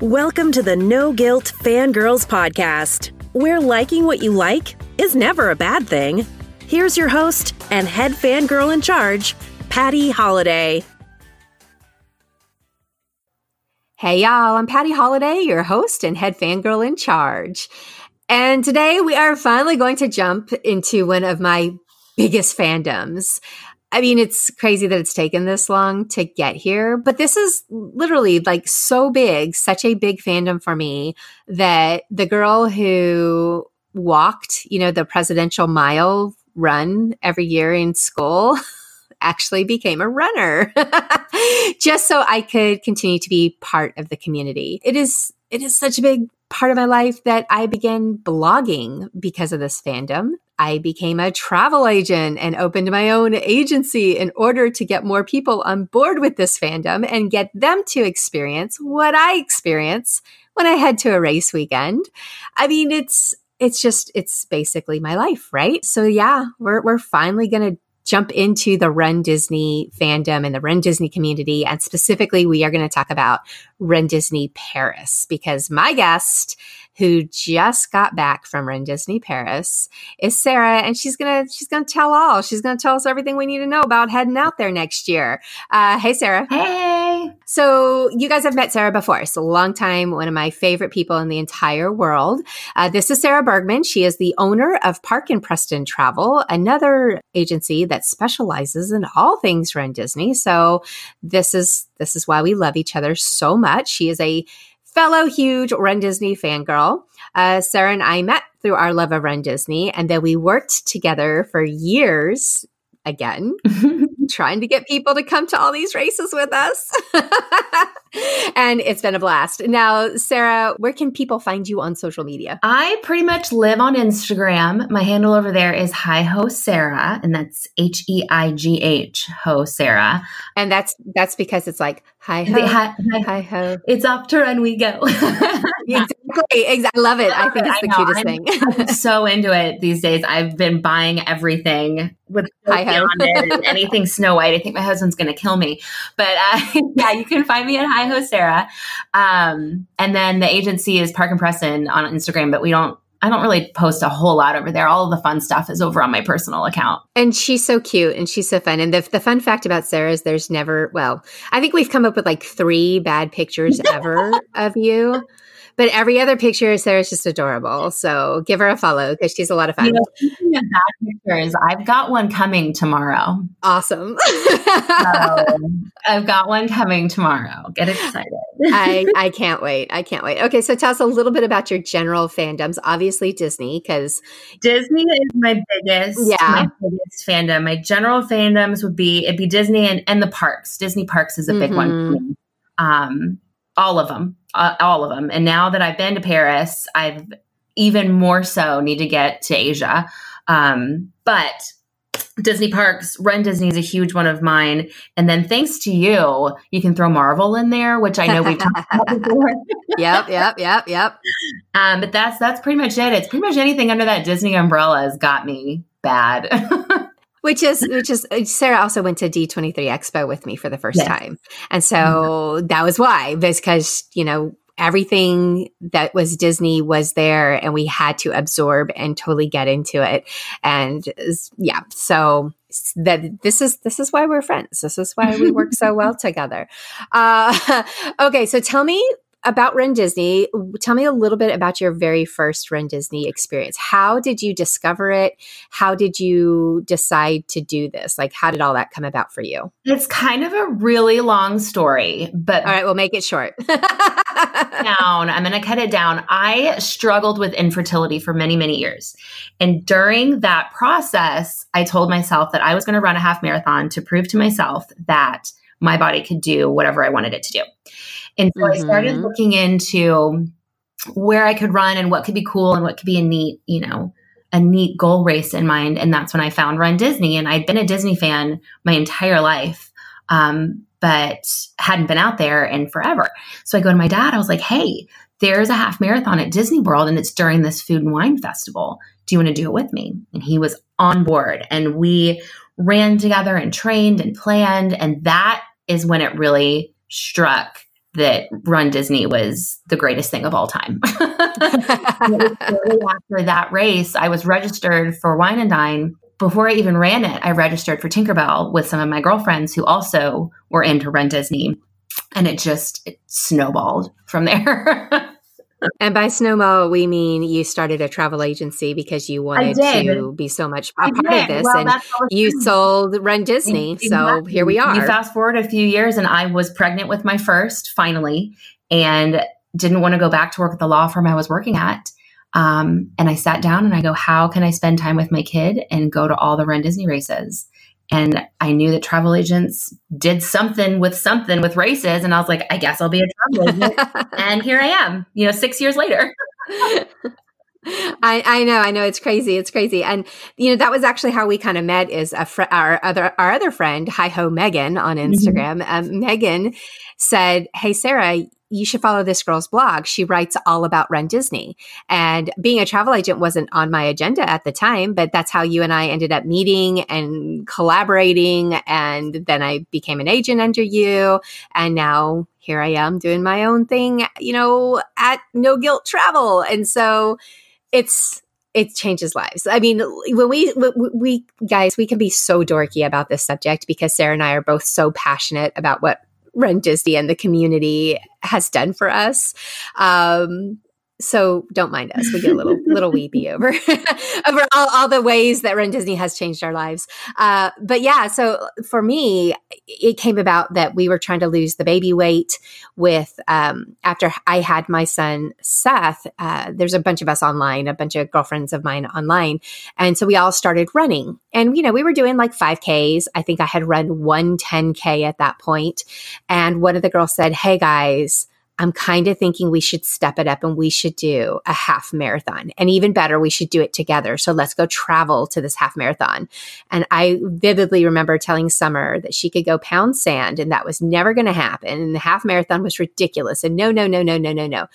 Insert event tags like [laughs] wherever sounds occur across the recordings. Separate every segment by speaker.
Speaker 1: Welcome to the No Guilt Fangirls Podcast, where liking what you like is never a bad thing. Here's your host and head fangirl in charge, Patty Holiday.
Speaker 2: Hey, y'all, I'm Patty Holiday, your host and head fangirl in charge. And today we are finally going to jump into one of my biggest fandoms. I mean, it's crazy that it's taken this long to get here, but this is literally like so big, such a big fandom for me that the girl who walked, you know, the presidential mile run every year in school [laughs] actually became a runner [laughs] just so I could continue to be part of the community. It is it is such a big part of my life that I began blogging because of this fandom. I became a travel agent and opened my own agency in order to get more people on board with this fandom and get them to experience what I experience when I head to a race weekend. I mean, it's it's just it's basically my life, right? So yeah, we're we're finally going to jump into the Run Disney fandom and the Run Disney community. And specifically, we are going to talk about Run Disney Paris because my guest who just got back from Run Disney Paris is Sarah, and she's gonna she's gonna tell all. She's gonna tell us everything we need to know about heading out there next year. Uh, hey, Sarah.
Speaker 3: Hey.
Speaker 2: So you guys have met Sarah before. It's a long time. One of my favorite people in the entire world. Uh, this is Sarah Bergman. She is the owner of Park and Preston Travel, another agency that specializes in all things Run Disney. So this is this is why we love each other so much. She is a fellow huge Run Disney fangirl. Uh, Sarah and I met through our love of Run Disney, and then we worked together for years again, [laughs] trying to get people to come to all these races with us. [laughs] and it's been a blast. Now, Sarah, where can people find you on social media?
Speaker 3: I pretty much live on Instagram. My handle over there is Hi Ho Sarah, and that's H E I G H Ho Sarah.
Speaker 2: And that's that's because it's like hi ho, hi, hi, hi ho.
Speaker 3: It's off to run we go. [laughs] [laughs]
Speaker 2: exactly, exactly. I love it. I think it's the cutest
Speaker 3: I'm,
Speaker 2: thing. [laughs]
Speaker 3: I'm so into it these days. I've been buying everything with [laughs] hi ho on it anything Snow White. I think my husband's going to kill me, but uh, [laughs] yeah, you can find me at Hi Ho Sarah. Um, and then the agency is Park and Preston on Instagram, but we don't I don't really post a whole lot over there. All of the fun stuff is over on my personal account.
Speaker 2: And she's so cute and she's so fun. And the, the fun fact about Sarah is there's never, well, I think we've come up with like three bad pictures ever of you. But every other picture Sarah's just adorable. So give her a follow because she's a lot of fun. You know,
Speaker 3: pictures, I've got one coming tomorrow.
Speaker 2: Awesome. [laughs]
Speaker 3: so, I've got one coming tomorrow. Get excited.
Speaker 2: I, [laughs] I can't wait. I can't wait. Okay, so tell us a little bit about your general fandoms. Obviously Disney, because
Speaker 3: Disney is my biggest, yeah. my biggest fandom. My general fandoms would be it'd be Disney and, and the parks. Disney parks is a big mm-hmm. one. Um, all of them uh, all of them. And now that I've been to Paris, I've even more so need to get to Asia. Um, but Disney parks, Run Disney is a huge one of mine. And then thanks to you, you can throw Marvel in there, which I know we've talked about [laughs] before.
Speaker 2: yep, yep, yep, yep.
Speaker 3: Um, but that's that's pretty much it. It's pretty much anything under that Disney umbrella has got me bad. [laughs]
Speaker 2: which is which is uh, Sarah also went to D23 Expo with me for the first yes. time. And so mm-hmm. that was why because you know everything that was Disney was there and we had to absorb and totally get into it. And yeah, so that this is this is why we're friends. This is why we work so well [laughs] together. Uh, [laughs] okay, so tell me about Run Disney, tell me a little bit about your very first Run Disney experience. How did you discover it? How did you decide to do this? Like, how did all that come about for you?
Speaker 3: It's kind of a really long story, but
Speaker 2: all right, we'll make it short. [laughs]
Speaker 3: down. I'm going to cut it down. I struggled with infertility for many, many years. And during that process, I told myself that I was going to run a half marathon to prove to myself that my body could do whatever I wanted it to do. And so mm-hmm. I started mm-hmm. looking into where I could run and what could be cool and what could be a neat, you know, a neat goal race in mind. And that's when I found Run Disney. And I'd been a Disney fan my entire life, um, but hadn't been out there in forever. So I go to my dad, I was like, hey, there's a half marathon at Disney World and it's during this food and wine festival. Do you want to do it with me? And he was on board. And we ran together and trained and planned. And that is when it really struck that Run Disney was the greatest thing of all time. [laughs] [laughs] after that race, I was registered for Wine and Dine. Before I even ran it, I registered for Tinkerbell with some of my girlfriends who also were into Run Disney. And it just it snowballed from there. [laughs]
Speaker 2: and by snowball, we mean you started a travel agency because you wanted to be so much a part of this, well, and you true. sold Run Disney. Exactly. So here we are.
Speaker 3: You fast forward a few years, and I was pregnant with my first finally, and didn't want to go back to work at the law firm I was working at. Um, and I sat down and I go, how can I spend time with my kid and go to all the Run Disney races? And I knew that travel agents did something with something with races. And I was like, I guess I'll be a travel agent. [laughs] and here I am, you know, six years later. [laughs]
Speaker 2: I, I know, I know, it's crazy, it's crazy, and you know that was actually how we kind of met. Is a fr- our other our other friend, Hi Ho Megan on mm-hmm. Instagram. Mm-hmm. Um, Megan said, "Hey Sarah, you should follow this girl's blog. She writes all about Run Disney. And being a travel agent wasn't on my agenda at the time, but that's how you and I ended up meeting and collaborating. And then I became an agent under you. And now here I am doing my own thing, you know, at No Guilt Travel. And so it's, it changes lives. I mean, when we, we, guys, we can be so dorky about this subject because Sarah and I are both so passionate about what Run Disney and the community has done for us. Um, so don't mind us. We get a little [laughs] little weepy over [laughs] over all, all, the ways that Run Disney has changed our lives. Uh, but yeah, so for me, it came about that we were trying to lose the baby weight. With um, after I had my son Seth, uh, there's a bunch of us online, a bunch of girlfriends of mine online, and so we all started running. And you know, we were doing like 5Ks. I think I had run one 10K at that point, and one of the girls said, "Hey guys." I'm kind of thinking we should step it up and we should do a half marathon. And even better, we should do it together. So let's go travel to this half marathon. And I vividly remember telling Summer that she could go pound sand and that was never going to happen. And the half marathon was ridiculous. And no, no, no, no, no, no, no.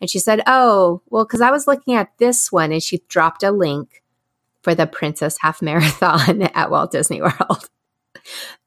Speaker 2: And she said, Oh, well, because I was looking at this one and she dropped a link for the Princess Half Marathon [laughs] at Walt Disney World.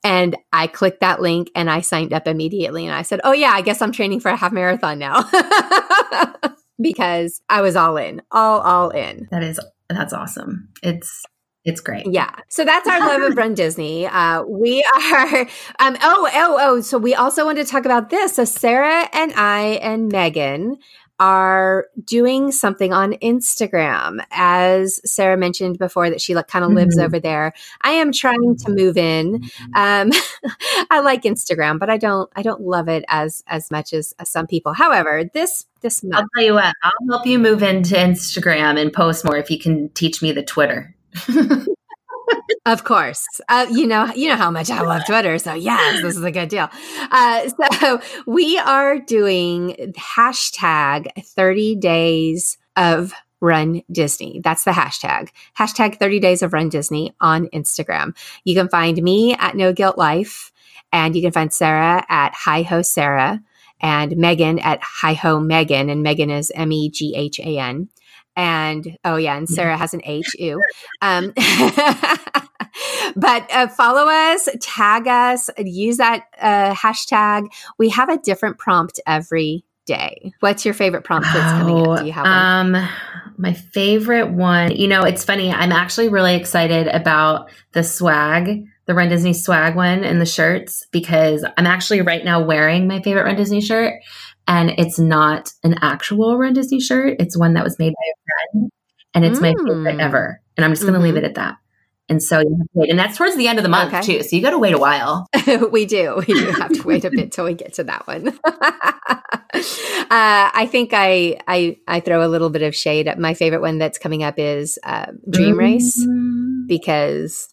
Speaker 2: And I clicked that link and I signed up immediately. And I said, Oh, yeah, I guess I'm training for a half marathon now [laughs] because I was all in, all, all in.
Speaker 3: That is, that's awesome. It's, it's great.
Speaker 2: Yeah. So that's our love of [laughs] Run Disney. Uh, we are, um, oh, oh, oh. So we also want to talk about this. So Sarah and I and Megan are doing something on Instagram. As Sarah mentioned before, that she like, kind of lives mm-hmm. over there. I am trying to move in. Um, [laughs] I like Instagram, but I don't. I don't love it as as much as, as some people. However, this this
Speaker 3: month, I'll tell you what. I'll help you move into Instagram and post more if you can teach me the Twitter. [laughs]
Speaker 2: of course, uh, you know you know how much I love Twitter, so yes, this is a good deal. Uh, so [laughs] we are doing hashtag thirty days of Run Disney. That's the hashtag. Hashtag 30 days of Run Disney on Instagram. You can find me at No Guilt Life, and you can find Sarah at Hi Ho Sarah, and Megan at Hi Ho Megan, and Megan is M E G H A N and oh yeah, and Sarah has an H. Ew. [laughs] Um, [laughs] but uh, follow us, tag us, use that uh, hashtag. We have a different prompt every day. What's your favorite prompt that's coming up? Do you have one? Um,
Speaker 3: my favorite one, you know, it's funny. I'm actually really excited about the swag, the Run Disney swag one and the shirts because I'm actually right now wearing my favorite Run Disney shirt and it's not an actual Run Disney shirt. It's one that was made by a friend, and it's mm. my favorite mm. ever. And I'm just going to mm-hmm. leave it at that. And so you have to wait, and that's towards the end of the month okay. too. So you got to wait a while. [laughs]
Speaker 2: we do. We do have to wait a bit till we get to that one. [laughs] uh, I think I, I I throw a little bit of shade. at My favorite one that's coming up is uh, Dream mm-hmm. Race because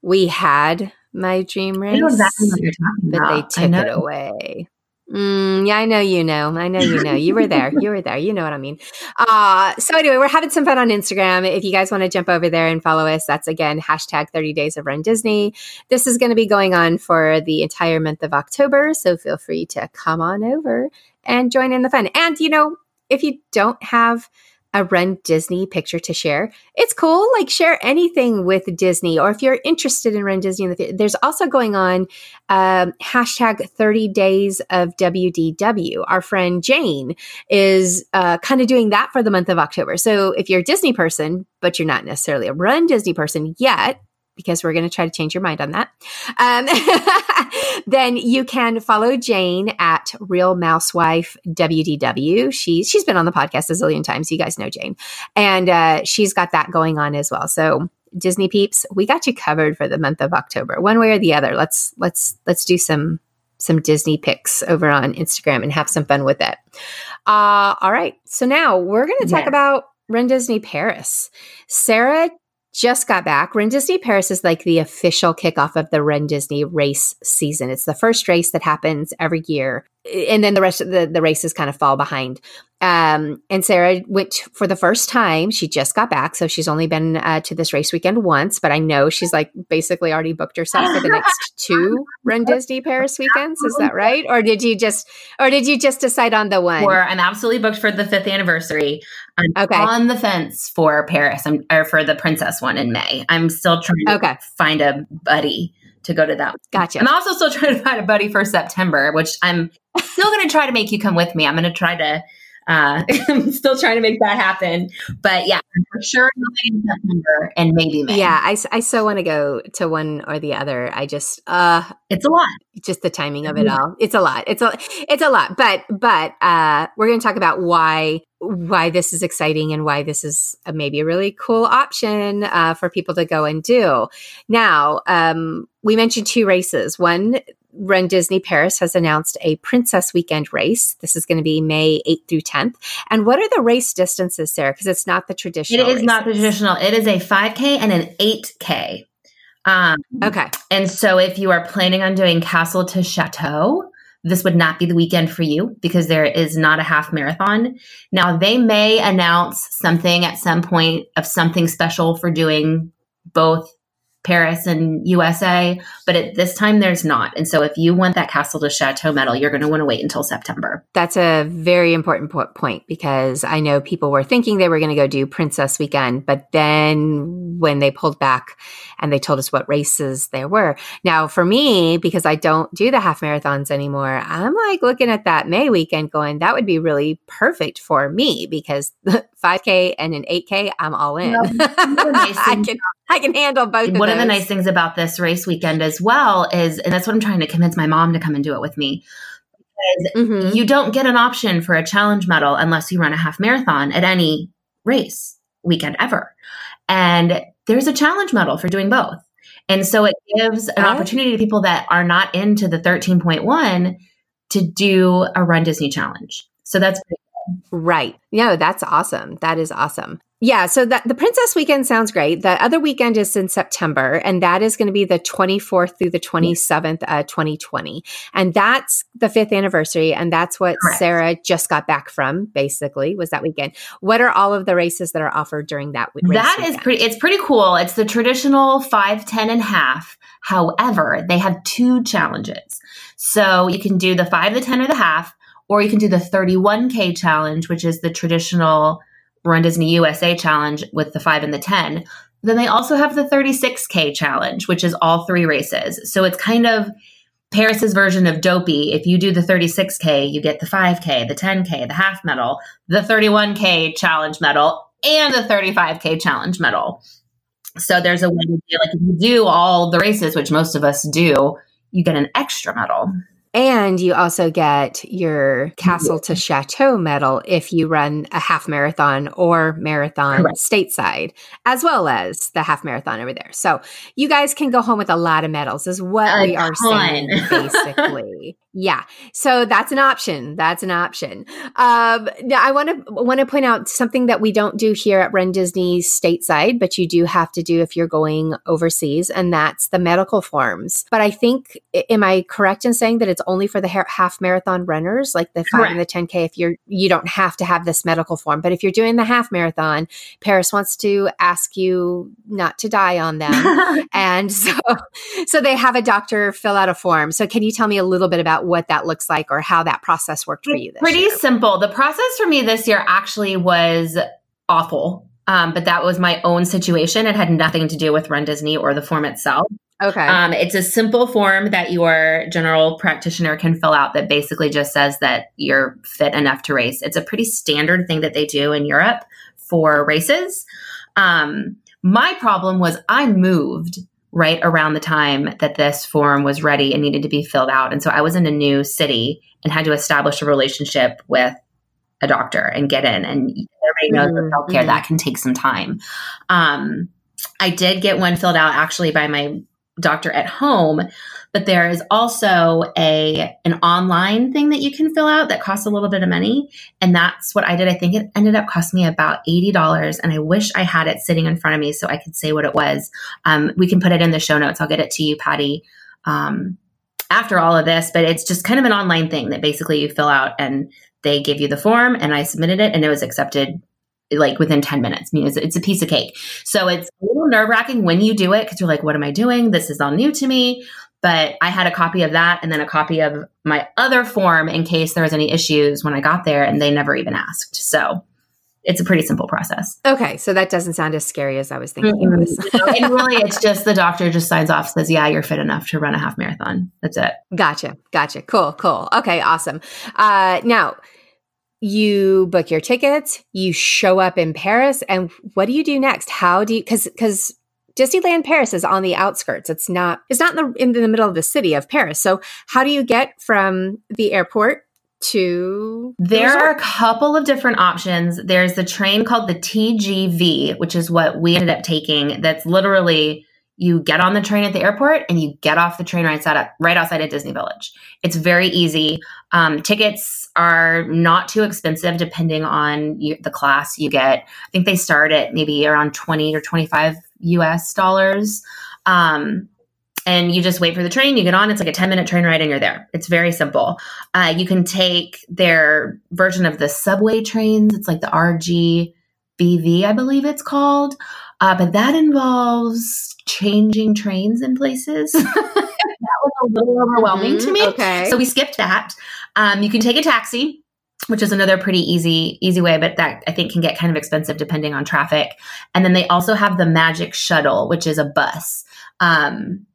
Speaker 2: we had my Dream Race, exactly but they took it away. Mm, yeah, I know you know. I know you know. You were there. You were there. You know what I mean. Uh, so anyway, we're having some fun on Instagram. If you guys want to jump over there and follow us, that's again hashtag 30 days of run Disney. This is going to be going on for the entire month of October. So feel free to come on over and join in the fun. And you know, if you don't have a Run Disney picture to share, it's cool. Like share anything with Disney, or if you're interested in Run Disney, there's also going on um, hashtag 30 days of WDW. Our friend Jane is uh, kind of doing that for the month of October. So if you're a Disney person, but you're not necessarily a Run Disney person yet, because we're going to try to change your mind on that, um, [laughs] then you can follow Jane at Real Mousewife WDW. She's she's been on the podcast a zillion times. You guys know Jane, and uh, she's got that going on as well. So Disney peeps, we got you covered for the month of October, one way or the other. Let's let's let's do some some Disney pics over on Instagram and have some fun with it. Uh, all right, so now we're going to talk yeah. about Run Disney Paris. Sarah just got back. Run Disney Paris is like the official kickoff of the Run Disney race season. It's the first race that happens every year. And then the rest of the, the races kind of fall behind. Um, and Sarah went for the first time. She just got back. So she's only been uh, to this race weekend once, but I know she's like basically already booked herself for the [laughs] next two Run Disney Paris weekends. Is that right? Or did you just, or did you just decide on the one?
Speaker 3: Or I'm absolutely booked for the fifth anniversary. I'm okay. on the fence for Paris I'm, or for the princess one in May. I'm still trying to okay. find a buddy to go to that.
Speaker 2: Gotcha.
Speaker 3: I'm also still trying to find a buddy for September, which I'm still going to try to make you come with me. I'm going to try to uh, [laughs] I'm still trying to make that happen. But yeah, for sure in September and maybe May.
Speaker 2: Yeah, I, I so want to go to one or the other. I just uh
Speaker 3: it's a lot.
Speaker 2: Just the timing of it all. It's a lot. It's a it's a lot. But but uh we're going to talk about why why this is exciting and why this is a, maybe a really cool option uh, for people to go and do. Now, um, we mentioned two races. One Run Disney Paris has announced a Princess Weekend race. This is going to be May 8th through 10th. And what are the race distances, Sarah? Because it's not the traditional.
Speaker 3: It is races. not the traditional. It is a 5K and an 8K.
Speaker 2: Um, okay.
Speaker 3: And so if you are planning on doing Castle to Chateau, this would not be the weekend for you because there is not a half marathon. Now, they may announce something at some point of something special for doing both Paris and USA, but at this time there's not. And so if you want that Castle to Chateau medal, you're going to want to wait until September.
Speaker 2: That's a very important po- point because I know people were thinking they were going to go do Princess Weekend, but then when they pulled back and they told us what races there were. Now, for me, because I don't do the half marathons anymore, I'm like looking at that May weekend going, that would be really perfect for me because [laughs] 5K and an 8K, I'm all in. [laughs] I, can, I can handle both.
Speaker 3: One of, of the nice things about this race weekend as well is, and that's what I'm trying to convince my mom to come and do it with me. Mm-hmm. You don't get an option for a challenge medal unless you run a half marathon at any race weekend ever. And there's a challenge medal for doing both. And so it gives an opportunity to people that are not into the 13.1 to do a Run Disney challenge. So that's
Speaker 2: Right. No, that's awesome. That is awesome. Yeah, so that the Princess Weekend sounds great. The other weekend is in September, and that is going to be the 24th through the 27th, uh, 2020. And that's the fifth anniversary, and that's what Correct. Sarah just got back from, basically, was that weekend. What are all of the races that are offered during that
Speaker 3: week? That is pretty, it's pretty cool. It's the traditional 5, 10, and half. However, they have two challenges. So you can do the 5, the 10, or the half, or you can do the 31K challenge, which is the traditional Run Disney USA challenge with the five and the 10. Then they also have the 36K challenge, which is all three races. So it's kind of Paris's version of Dopey. If you do the 36K, you get the 5K, the 10K, the half medal, the 31K challenge medal, and the 35K challenge medal. So there's a way to like if you do all the races, which most of us do, you get an extra medal.
Speaker 2: And you also get your Castle to Chateau medal if you run a half marathon or marathon Correct. stateside, as well as the half marathon over there. So you guys can go home with a lot of medals, is what a we are saying, [laughs] basically. Yeah. So that's an option. That's an option. Um, now I want to want to point out something that we don't do here at Run Disney stateside, but you do have to do if you're going overseas, and that's the medical forms. But I think, am I correct in saying that it's only for the half marathon runners, like the five Correct. and the 10K. If you're, you don't have to have this medical form. But if you're doing the half marathon, Paris wants to ask you not to die on them. [laughs] and so, so they have a doctor fill out a form. So can you tell me a little bit about what that looks like or how that process worked for you?
Speaker 3: Pretty
Speaker 2: year?
Speaker 3: simple. The process for me this year actually was awful. Um, but that was my own situation. It had nothing to do with Run Disney or the form itself.
Speaker 2: Okay.
Speaker 3: Um, it's a simple form that your general practitioner can fill out that basically just says that you're fit enough to race. It's a pretty standard thing that they do in Europe for races. Um, my problem was I moved right around the time that this form was ready and needed to be filled out. And so I was in a new city and had to establish a relationship with a doctor and get in. And everybody knows mm-hmm. with healthcare mm-hmm. that can take some time. Um, I did get one filled out actually by my doctor at home but there is also a an online thing that you can fill out that costs a little bit of money and that's what i did i think it ended up costing me about $80 and i wish i had it sitting in front of me so i could say what it was um, we can put it in the show notes i'll get it to you patty um, after all of this but it's just kind of an online thing that basically you fill out and they give you the form and i submitted it and it was accepted like within 10 minutes. I mean, it's, it's a piece of cake. So it's a little nerve wracking when you do it because you're like, what am I doing? This is all new to me. But I had a copy of that and then a copy of my other form in case there was any issues when I got there and they never even asked. So it's a pretty simple process.
Speaker 2: Okay, so that doesn't sound as scary as I was thinking mm-hmm. it
Speaker 3: and really, it's just the doctor just signs off, says, "Yeah, you're fit enough to run a half marathon." That's it.
Speaker 2: Gotcha, gotcha. Cool, cool. Okay, awesome. Uh, now, you book your tickets, you show up in Paris, and what do you do next? How do you because because Disneyland Paris is on the outskirts. It's not it's not in the in the middle of the city of Paris. So how do you get from the airport to
Speaker 3: the There resort? are a couple of different options. There's the train called the TGV, which is what we ended up taking. That's literally you get on the train at the airport and you get off the train right outside, right outside of Disney Village. It's very easy. Um, tickets are not too expensive depending on you, the class you get. I think they start at maybe around 20 or 25 US dollars. Um, and you just wait for the train, you get on, it's like a 10 minute train ride and you're there. It's very simple. Uh, you can take their version of the subway trains, it's like the RGBV, I believe it's called. Uh, but that involves changing trains in places. [laughs] that was a little overwhelming mm-hmm. to me.
Speaker 2: Okay.
Speaker 3: So we skipped that. Um, you can take a taxi, which is another pretty easy easy way, but that I think can get kind of expensive depending on traffic. And then they also have the Magic Shuttle, which is a bus. Um,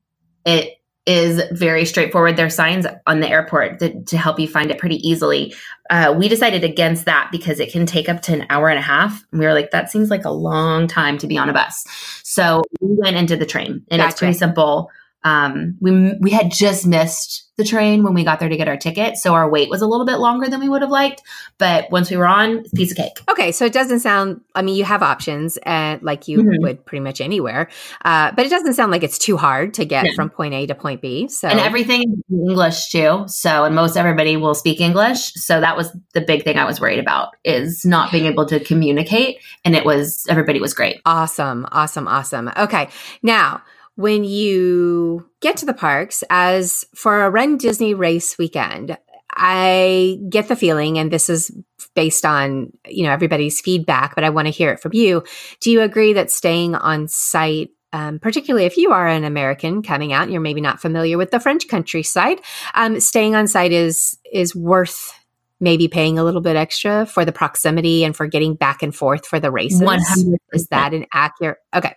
Speaker 3: it is very straightforward. There are signs on the airport to, to help you find it pretty easily. Uh, we decided against that because it can take up to an hour and a half. And we were like, that seems like a long time to be on a bus. So we went into the train, and gotcha. it's pretty simple. Um, we we had just missed the train when we got there to get our ticket. So our wait was a little bit longer than we would have liked. But once we were on, piece of cake.
Speaker 2: Okay. So it doesn't sound, I mean, you have options and uh, like you mm-hmm. would pretty much anywhere. Uh, but it doesn't sound like it's too hard to get from point A to point B. So
Speaker 3: And everything in English too. So and most everybody will speak English. So that was the big thing I was worried about is not being able to communicate. And it was everybody was great.
Speaker 2: Awesome. Awesome. Awesome. Okay. Now when you get to the parks as for a Run Disney race weekend, I get the feeling, and this is based on, you know, everybody's feedback, but I want to hear it from you. Do you agree that staying on site um, particularly if you are an American coming out and you're maybe not familiar with the French countryside, um, staying on site is is worth maybe paying a little bit extra for the proximity and for getting back and forth for the races. 100%. Is that an accurate? Okay,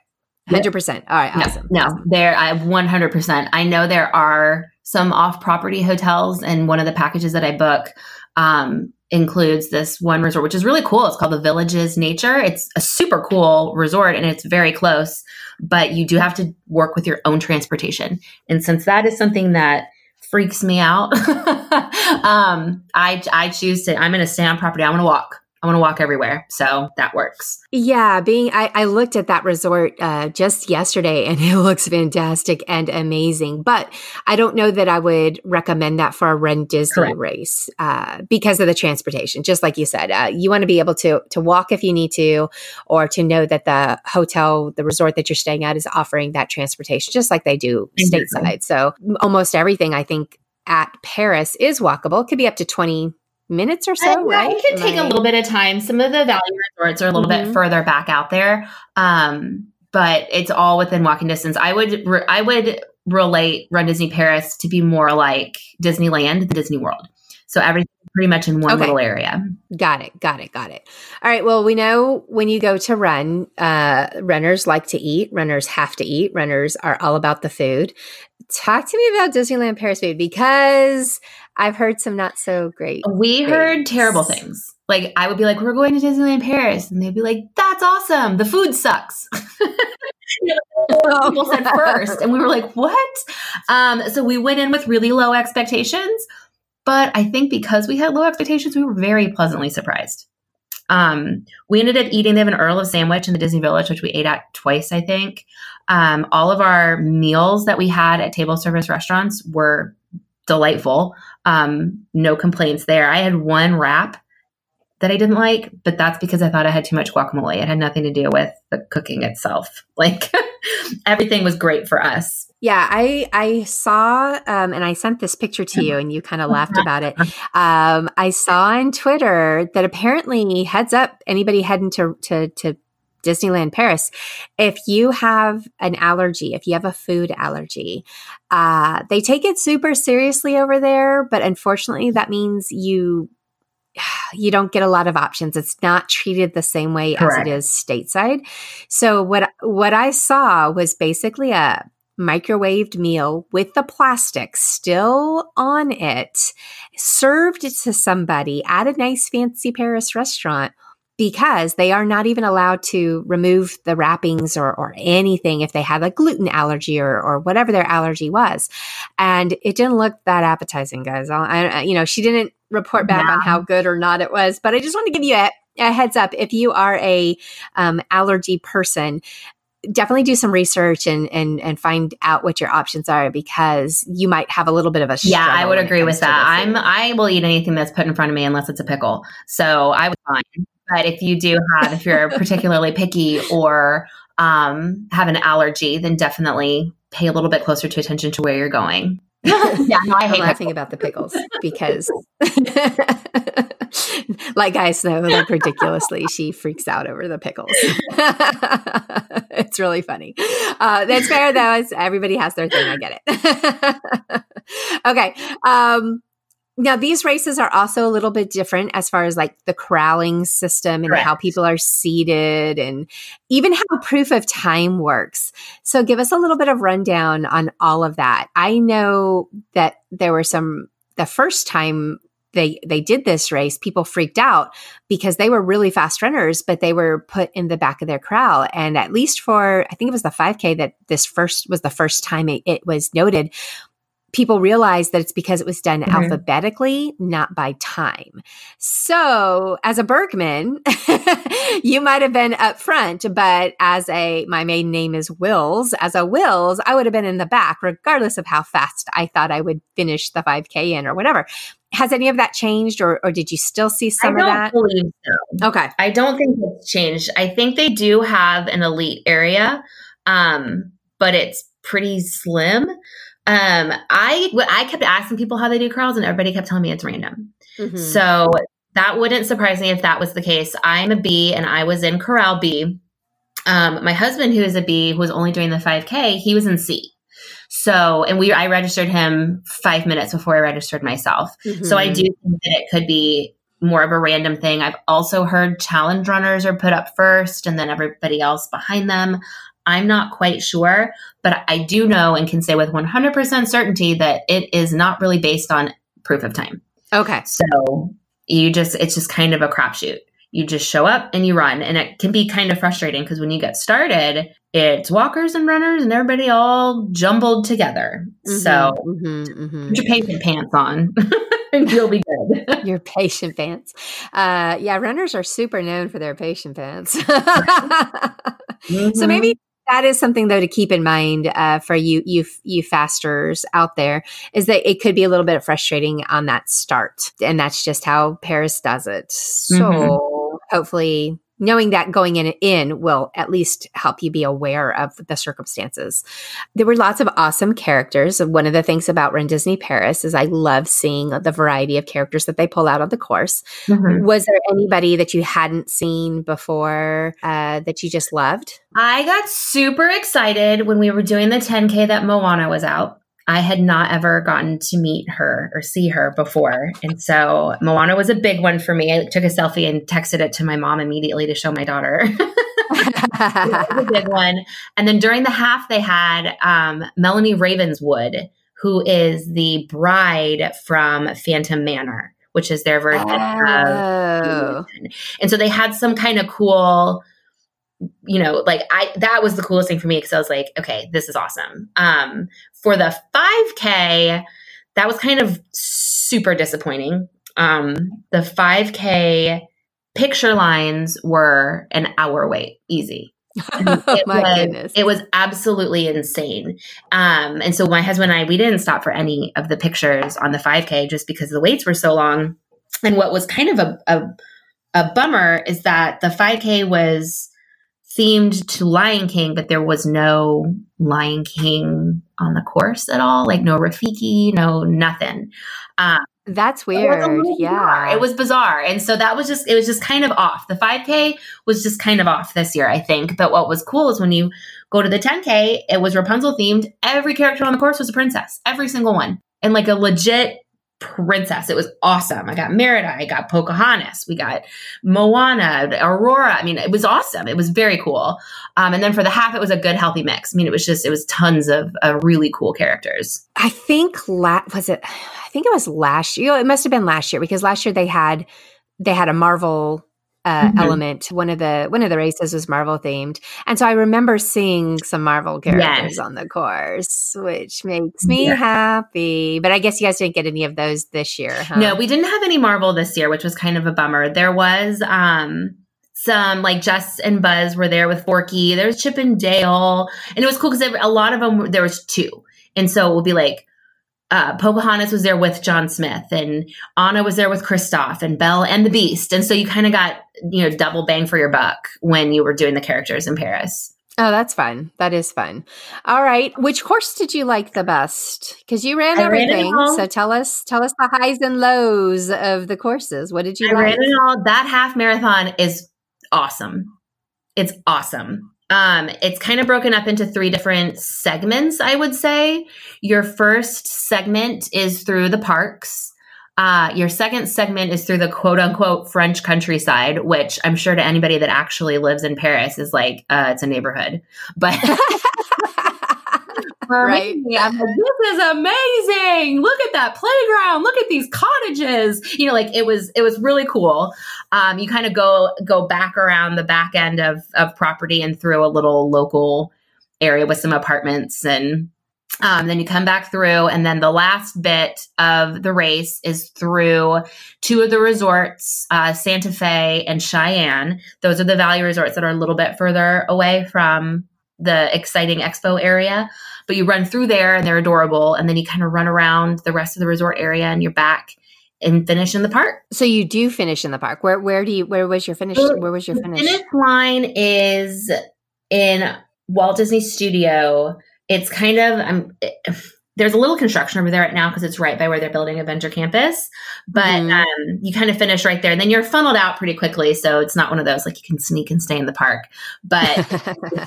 Speaker 2: Hundred percent. All right, awesome.
Speaker 3: No, no there. I one hundred percent. I know there are some off-property hotels, and one of the packages that I book um, includes this one resort, which is really cool. It's called the Villages Nature. It's a super cool resort, and it's very close. But you do have to work with your own transportation, and since that is something that freaks me out, [laughs] um, I I choose to. I'm going to stay on property. I'm going to walk. I want to walk everywhere. So that works.
Speaker 2: Yeah. Being, I, I looked at that resort uh, just yesterday and [laughs] it looks fantastic and amazing. But I don't know that I would recommend that for a Run Disney Correct. race uh, because of the transportation. Just like you said, uh, you want to be able to, to walk if you need to, or to know that the hotel, the resort that you're staying at is offering that transportation, just like they do exactly. stateside. So almost everything I think at Paris is walkable. It could be up to 20, minutes or so, right?
Speaker 3: It can take a little bit of time. Some of the value resorts are a little mm-hmm. bit further back out there, um, but it's all within walking distance. I would re- I would relate Run Disney Paris to be more like Disneyland, the Disney World. So everything pretty much in one okay. little area.
Speaker 2: Got it. Got it. Got it. All right. Well, we know when you go to run, uh, runners like to eat. Runners have to eat. Runners are all about the food. Talk to me about Disneyland Paris food because I've heard some not so great.
Speaker 3: We things. heard terrible things. Like I would be like, "We're going to Disneyland Paris," and they'd be like, "That's awesome. The food sucks." [laughs] [laughs] people said first, and we were like, "What?" Um, so we went in with really low expectations but I think because we had low expectations, we were very pleasantly surprised. Um, we ended up eating. They have an Earl of Sandwich in the Disney Village, which we ate at twice, I think. Um, all of our meals that we had at table service restaurants were delightful. Um, no complaints there. I had one wrap that I didn't like, but that's because I thought I had too much guacamole. It had nothing to do with the cooking itself. [laughs] Like everything was great for us.
Speaker 2: Yeah, I I saw um, and I sent this picture to you, and you kind of laughed about it. Um, I saw on Twitter that apparently, heads up, anybody heading to to to Disneyland Paris, if you have an allergy, if you have a food allergy, uh, they take it super seriously over there. But unfortunately, that means you [sighs] you don't get a lot of options. It's not treated the same way Correct. as it is stateside. So what what I saw was basically a microwaved meal with the plastic still on it, served to somebody at a nice fancy Paris restaurant because they are not even allowed to remove the wrappings or, or anything if they have a gluten allergy or, or whatever their allergy was. And it didn't look that appetizing, guys. I, you know, she didn't report back yeah. on how good or not it was, but I just want to give you a, a heads up if you are a um, allergy person definitely do some research and and and find out what your options are because you might have a little bit of a
Speaker 3: yeah i would agree with that i'm i will eat anything that's put in front of me unless it's a pickle so i was fine but if you do have if you're particularly picky or um, have an allergy then definitely pay a little bit closer to attention to where you're going [laughs]
Speaker 2: yeah, no, I hate laughing about the pickles because, [laughs] like guys know, like ridiculously, she freaks out over the pickles. [laughs] it's really funny. Uh, that's fair though. It's, everybody has their thing. I get it. okay. Um, now, these races are also a little bit different as far as like the corralling system and Correct. how people are seated and even how proof of time works. So, give us a little bit of rundown on all of that. I know that there were some, the first time they they did this race people freaked out because they were really fast runners but they were put in the back of their corral and at least for i think it was the 5k that this first was the first time it, it was noted people realize that it's because it was done mm-hmm. alphabetically, not by time. So, as a Bergman, [laughs] you might have been up front, but as a my maiden name is Wills, as a Wills, I would have been in the back, regardless of how fast I thought I would finish the 5K in or whatever. Has any of that changed, or, or did you still see some of that?
Speaker 3: believe so. Okay. I don't think it's changed. I think they do have an elite area, um, but it's pretty slim. Um, I I kept asking people how they do corrals, and everybody kept telling me it's random. Mm-hmm. So that wouldn't surprise me if that was the case. I'm a B, and I was in corral B. Um, my husband, who is a B, who was only doing the 5K, he was in C. So, and we I registered him five minutes before I registered myself. Mm-hmm. So I do think that it could be more of a random thing. I've also heard challenge runners are put up first and then everybody else behind them. I'm not quite sure, but I do know and can say with 100% certainty that it is not really based on proof of time.
Speaker 2: Okay.
Speaker 3: So you just, it's just kind of a crapshoot. You just show up and you run. And it can be kind of frustrating because when you get started, it's walkers and runners and everybody all jumbled together. Mm-hmm, so mm-hmm, mm-hmm. put your patient pants on. [laughs] and you'll be good. [laughs]
Speaker 2: Your patient pants. Uh, yeah, runners are super known for their patient pants. [laughs] mm-hmm. So maybe that is something though to keep in mind uh, for you you you fasters out there is that it could be a little bit frustrating on that start and that's just how paris does it so mm-hmm. hopefully knowing that going in in will at least help you be aware of the circumstances. There were lots of awesome characters. One of the things about Run Disney Paris is I love seeing the variety of characters that they pull out on the course. Mm-hmm. Was there anybody that you hadn't seen before uh, that you just loved?
Speaker 3: I got super excited when we were doing the 10K that Moana was out. I had not ever gotten to meet her or see her before. And so Moana was a big one for me. I took a selfie and texted it to my mom immediately to show my daughter. [laughs] a big one. And then during the half, they had um, Melanie Ravenswood, who is the bride from Phantom Manor, which is their version oh. of. And so they had some kind of cool you know, like I that was the coolest thing for me because I was like, okay, this is awesome. Um, for the 5K, that was kind of super disappointing. Um, the 5K picture lines were an hour wait, easy. [laughs] it, my was, goodness. it was absolutely insane. Um, and so my husband and I, we didn't stop for any of the pictures on the 5K just because the waits were so long. And what was kind of a, a, a bummer is that the 5K was themed to Lion King, but there was no Lion King on the course at all. Like no Rafiki, no nothing.
Speaker 2: Um, That's weird. It yeah,
Speaker 3: bizarre. it was bizarre, and so that was just it was just kind of off. The 5K was just kind of off this year, I think. But what was cool is when you go to the 10K, it was Rapunzel themed. Every character on the course was a princess, every single one, and like a legit princess. It was awesome. I got Merida, I got Pocahontas, we got Moana, Aurora. I mean, it was awesome. It was very cool. Um, and then for the half, it was a good, healthy mix. I mean, it was just, it was tons of really cool characters.
Speaker 2: I think, la- was it, I think it was last year. It must have been last year because last year they had, they had a Marvel uh, mm-hmm. element. One of the one of the races was Marvel themed, and so I remember seeing some Marvel characters yes. on the course, which makes me happy. But I guess you guys didn't get any of those this year. Huh?
Speaker 3: No, we didn't have any Marvel this year, which was kind of a bummer. There was um some like Jess and Buzz were there with Forky. There was Chip and Dale, and it was cool because a lot of them there was two, and so it would be like uh, Pocahontas was there with John Smith, and Anna was there with Kristoff, and Belle and the Beast, and so you kind of got you know double bang for your buck when you were doing the characters in Paris.
Speaker 2: Oh, that's fun. That is fun. All right, which course did you like the best? Because you ran everything. Ran so tell us, tell us the highs and lows of the courses. What did you? I like? ran it
Speaker 3: all. That half marathon is awesome. It's awesome. Um, it's kind of broken up into three different segments, I would say. Your first segment is through the parks. Uh, your second segment is through the quote unquote French countryside, which I'm sure to anybody that actually lives in Paris is like, uh, it's a neighborhood. But [laughs] for right. me, I'm like, this is amazing. Look at that playground. Look at these cottages. You know, like it was, it was really cool. Um, you kind of go go back around the back end of of property and through a little local area with some apartments and um, then you come back through, and then the last bit of the race is through two of the resorts, uh, Santa Fe and Cheyenne. Those are the value resorts that are a little bit further away from the exciting expo area. But you run through there, and they're adorable. And then you kind of run around the rest of the resort area, and you're back and finish in the park.
Speaker 2: So you do finish in the park. Where where do you where was your finish? Where was your finish?
Speaker 3: finish line is in Walt Disney Studio it's kind of um, [sighs] there's a little construction over there right now because it's right by where they're building Avenger Campus. But mm-hmm. um, you kind of finish right there, and then you're funneled out pretty quickly. So it's not one of those like you can sneak and stay in the park, but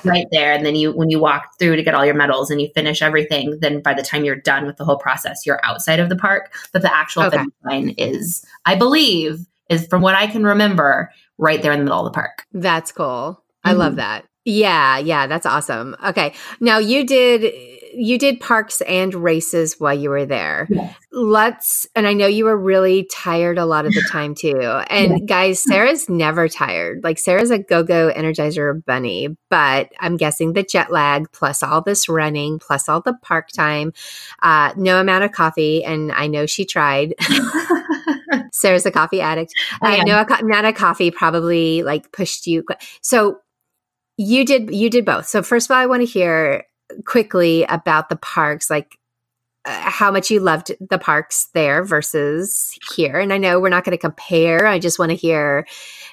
Speaker 3: [laughs] right there. And then you when you walk through to get all your medals and you finish everything, then by the time you're done with the whole process, you're outside of the park. But the actual okay. finish line is, I believe, is from what I can remember, right there in the middle of the park.
Speaker 2: That's cool. Mm-hmm. I love mm-hmm. that. Yeah, yeah, that's awesome. Okay. Now you did you did parks and races while you were there. Yes. Let's and I know you were really tired a lot of the [laughs] time too. And yes. guys, Sarah's never tired. Like Sarah's a go-go energizer bunny, but I'm guessing the jet lag plus all this running plus all the park time, uh no amount of coffee and I know she tried. [laughs] Sarah's a coffee addict. I, I know a amount of coffee probably like pushed you. So you did you did both. So first of all, I want to hear quickly about the parks, like uh, how much you loved the parks there versus here. And I know we're not going to compare. I just want to hear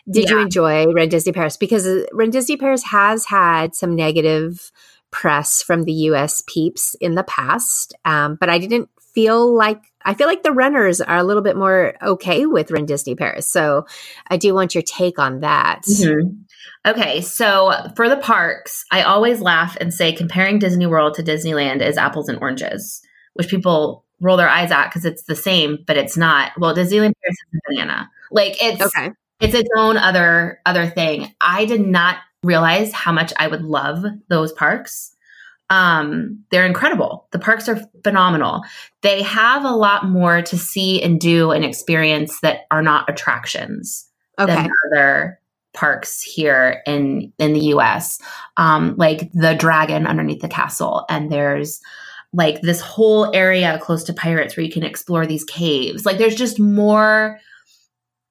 Speaker 2: did yeah. you enjoy Run Disney Paris because uh, Run Disney Paris has had some negative press from the US peeps in the past. Um, but I didn't feel like I feel like the runners are a little bit more okay with Run Disney Paris. So I do want your take on that.
Speaker 3: Mm-hmm. Okay, so for the parks, I always laugh and say comparing Disney World to Disneyland is apples and oranges which people roll their eyes at because it's the same, but it's not. Well, Disneyland Paris is a banana. Like it's okay. it's its own other other thing. I did not realize how much I would love those parks. Um, they're incredible. The parks are phenomenal. They have a lot more to see and do and experience that are not attractions okay. than other parks here in in the US. Um, like the dragon underneath the castle, and there's like this whole area close to pirates where you can explore these caves. Like there's just more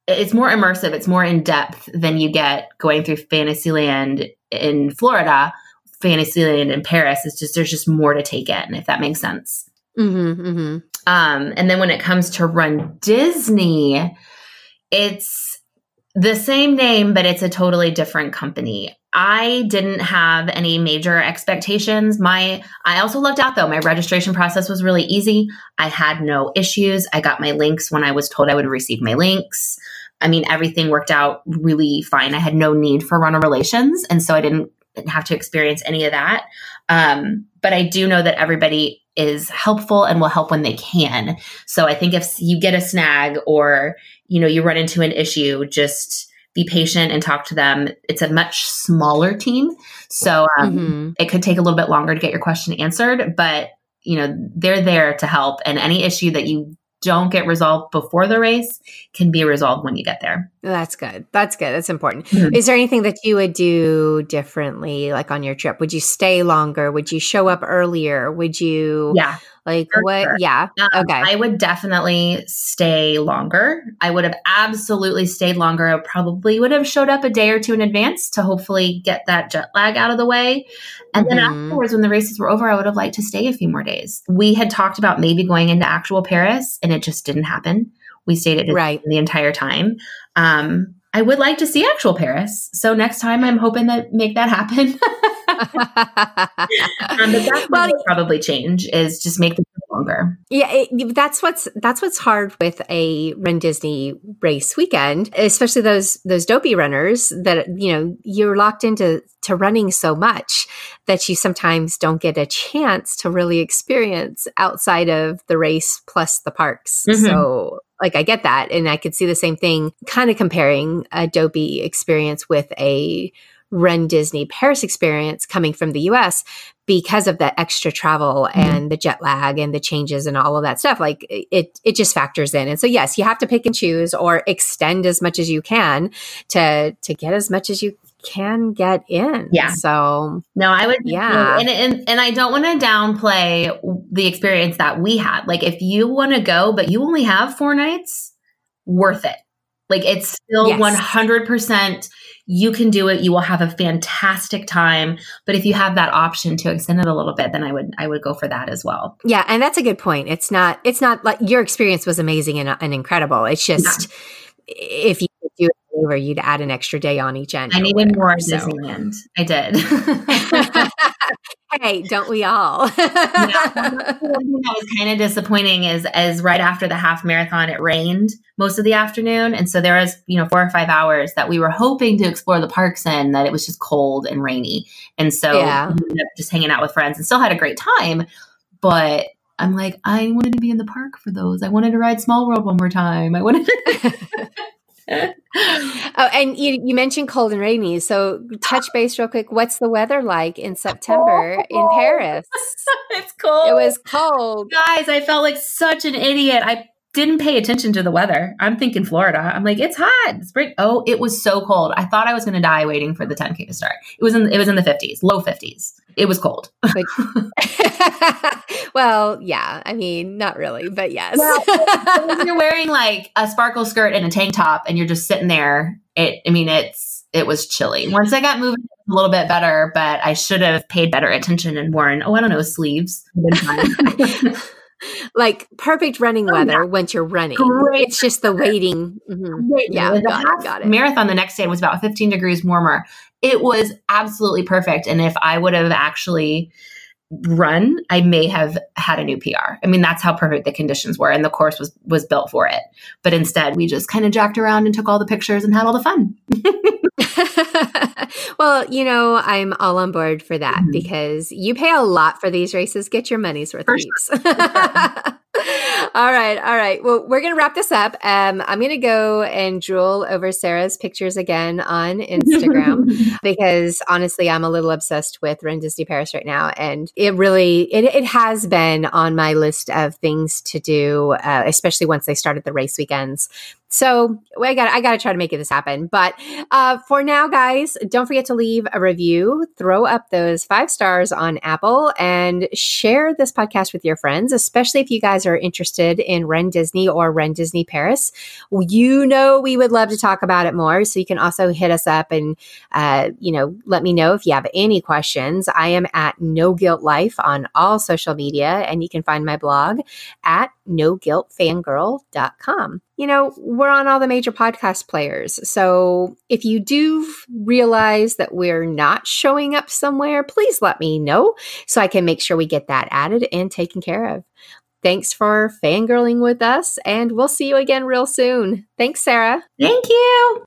Speaker 3: it's more immersive, it's more in depth than you get going through Fantasyland in Florida. Fantasyland in Paris is just there's just more to take in, if that makes sense. Mm-hmm, mm-hmm. Um, and then when it comes to Run Disney, it's the same name, but it's a totally different company. I didn't have any major expectations. My I also lucked out though. My registration process was really easy. I had no issues. I got my links when I was told I would receive my links. I mean, everything worked out really fine. I had no need for runner relations, and so I didn't have to experience any of that. Um, but I do know that everybody is helpful and will help when they can. So I think if you get a snag or you know you run into an issue, just be patient and talk to them. It's a much smaller team, so um, mm-hmm. it could take a little bit longer to get your question answered, but you know they're there to help. And any issue that you don't get resolved before the race can be resolved when you get there.
Speaker 2: That's good. That's good. That's important. Mm-hmm. Is there anything that you would do differently, like on your trip? Would you stay longer? Would you show up earlier? Would you?
Speaker 3: Yeah.
Speaker 2: Like what? Sure. Yeah. Um, okay.
Speaker 3: I would definitely stay longer. I would have absolutely stayed longer. I probably would have showed up a day or two in advance to hopefully get that jet lag out of the way. And mm-hmm. then afterwards, when the races were over, I would have liked to stay a few more days. We had talked about maybe going into actual Paris, and it just didn't happen. We stayed at right. the entire time. Um, I would like to see actual Paris. So next time, I'm hoping that make that happen. [laughs] um, but that's well, probably change is just make the longer.
Speaker 2: Yeah, it, that's what's that's what's hard with a Run Disney race weekend, especially those those dopey runners that you know you're locked into to running so much that you sometimes don't get a chance to really experience outside of the race plus the parks. Mm-hmm. So like I get that. And I could see the same thing kind of comparing a dopey experience with a Run Disney Paris experience coming from the US because of the extra travel mm-hmm. and the jet lag and the changes and all of that stuff. Like it, it just factors in. And so, yes, you have to pick and choose or extend as much as you can to, to get as much as you can get in.
Speaker 3: Yeah.
Speaker 2: So
Speaker 3: no, I would. Yeah. And, and, and I don't want to downplay the experience that we had. Like if you want to go, but you only have four nights, worth it. Like it's still 100% you can do it. You will have a fantastic time. But if you have that option to extend it a little bit, then I would I would go for that as well.
Speaker 2: Yeah, and that's a good point. It's not it's not like your experience was amazing and, and incredible. It's just yeah. if you do it over, you'd add an extra day on each end.
Speaker 3: I needed more so. Disneyland. I did. [laughs] [laughs]
Speaker 2: hey, don't we all? yeah,
Speaker 3: that was kind of disappointing is as right after the half marathon, it rained most of the afternoon, and so there was you know four or five hours that we were hoping to explore the parks in that it was just cold and rainy, and so yeah. just hanging out with friends and still had a great time, but. I'm like, I wanted to be in the park for those. I wanted to ride Small World one more time. I wanted to [laughs] [laughs]
Speaker 2: oh, and you, you mentioned cold and rainy. So, touch base real quick. What's the weather like in September in Paris? [laughs]
Speaker 3: it's cold.
Speaker 2: It was cold.
Speaker 3: Guys, I felt like such an idiot. I didn't pay attention to the weather. I'm thinking Florida. I'm like, it's hot. Spring. Oh, it was so cold. I thought I was going to die waiting for the 10k to start. It was in it was in the 50s, low 50s. It was cold. [laughs]
Speaker 2: well, yeah. I mean, not really, but yes.
Speaker 3: Well, [laughs] you're wearing like a sparkle skirt and a tank top, and you're just sitting there. It. I mean, it's it was chilly. Once I got moving a little bit better, but I should have paid better attention and worn. Oh, I don't know, sleeves [laughs]
Speaker 2: like perfect running oh, weather yeah. once you're running. Great. It's just the waiting. Mm-hmm. Yeah, got it, got it.
Speaker 3: Marathon the next day was about 15 degrees warmer. It was absolutely perfect. And if I would have actually run, I may have had a new PR. I mean, that's how perfect the conditions were, and the course was was built for it. But instead, we just kind of jacked around and took all the pictures and had all the fun. [laughs] [laughs]
Speaker 2: well, you know, I'm all on board for that mm-hmm. because you pay a lot for these races. Get your money's worth, peeps. [laughs] all right, all right. Well, we're gonna wrap this up. Um, I'm gonna go and drool over Sarah's pictures again on Instagram [laughs] because honestly, I'm a little obsessed with Run Disney Paris right now, and it really it, it has been on my list of things to do, uh, especially once they started the race weekends. So I got I got to try to make this happen. But uh, for now, guys, don't forget to leave a review, throw up those five stars on Apple, and share this podcast with your friends, especially if you guys are interested in Run Disney or Run Disney Paris. You know we would love to talk about it more. So you can also hit us up and uh, you know let me know if you have any questions. I am at No Guilt Life on all social media, and you can find my blog at noguiltfangirl.com you know, we're on all the major podcast players. So if you do realize that we're not showing up somewhere, please let me know so I can make sure we get that added and taken care of. Thanks for fangirling with us, and we'll see you again real soon. Thanks, Sarah.
Speaker 3: Thank you.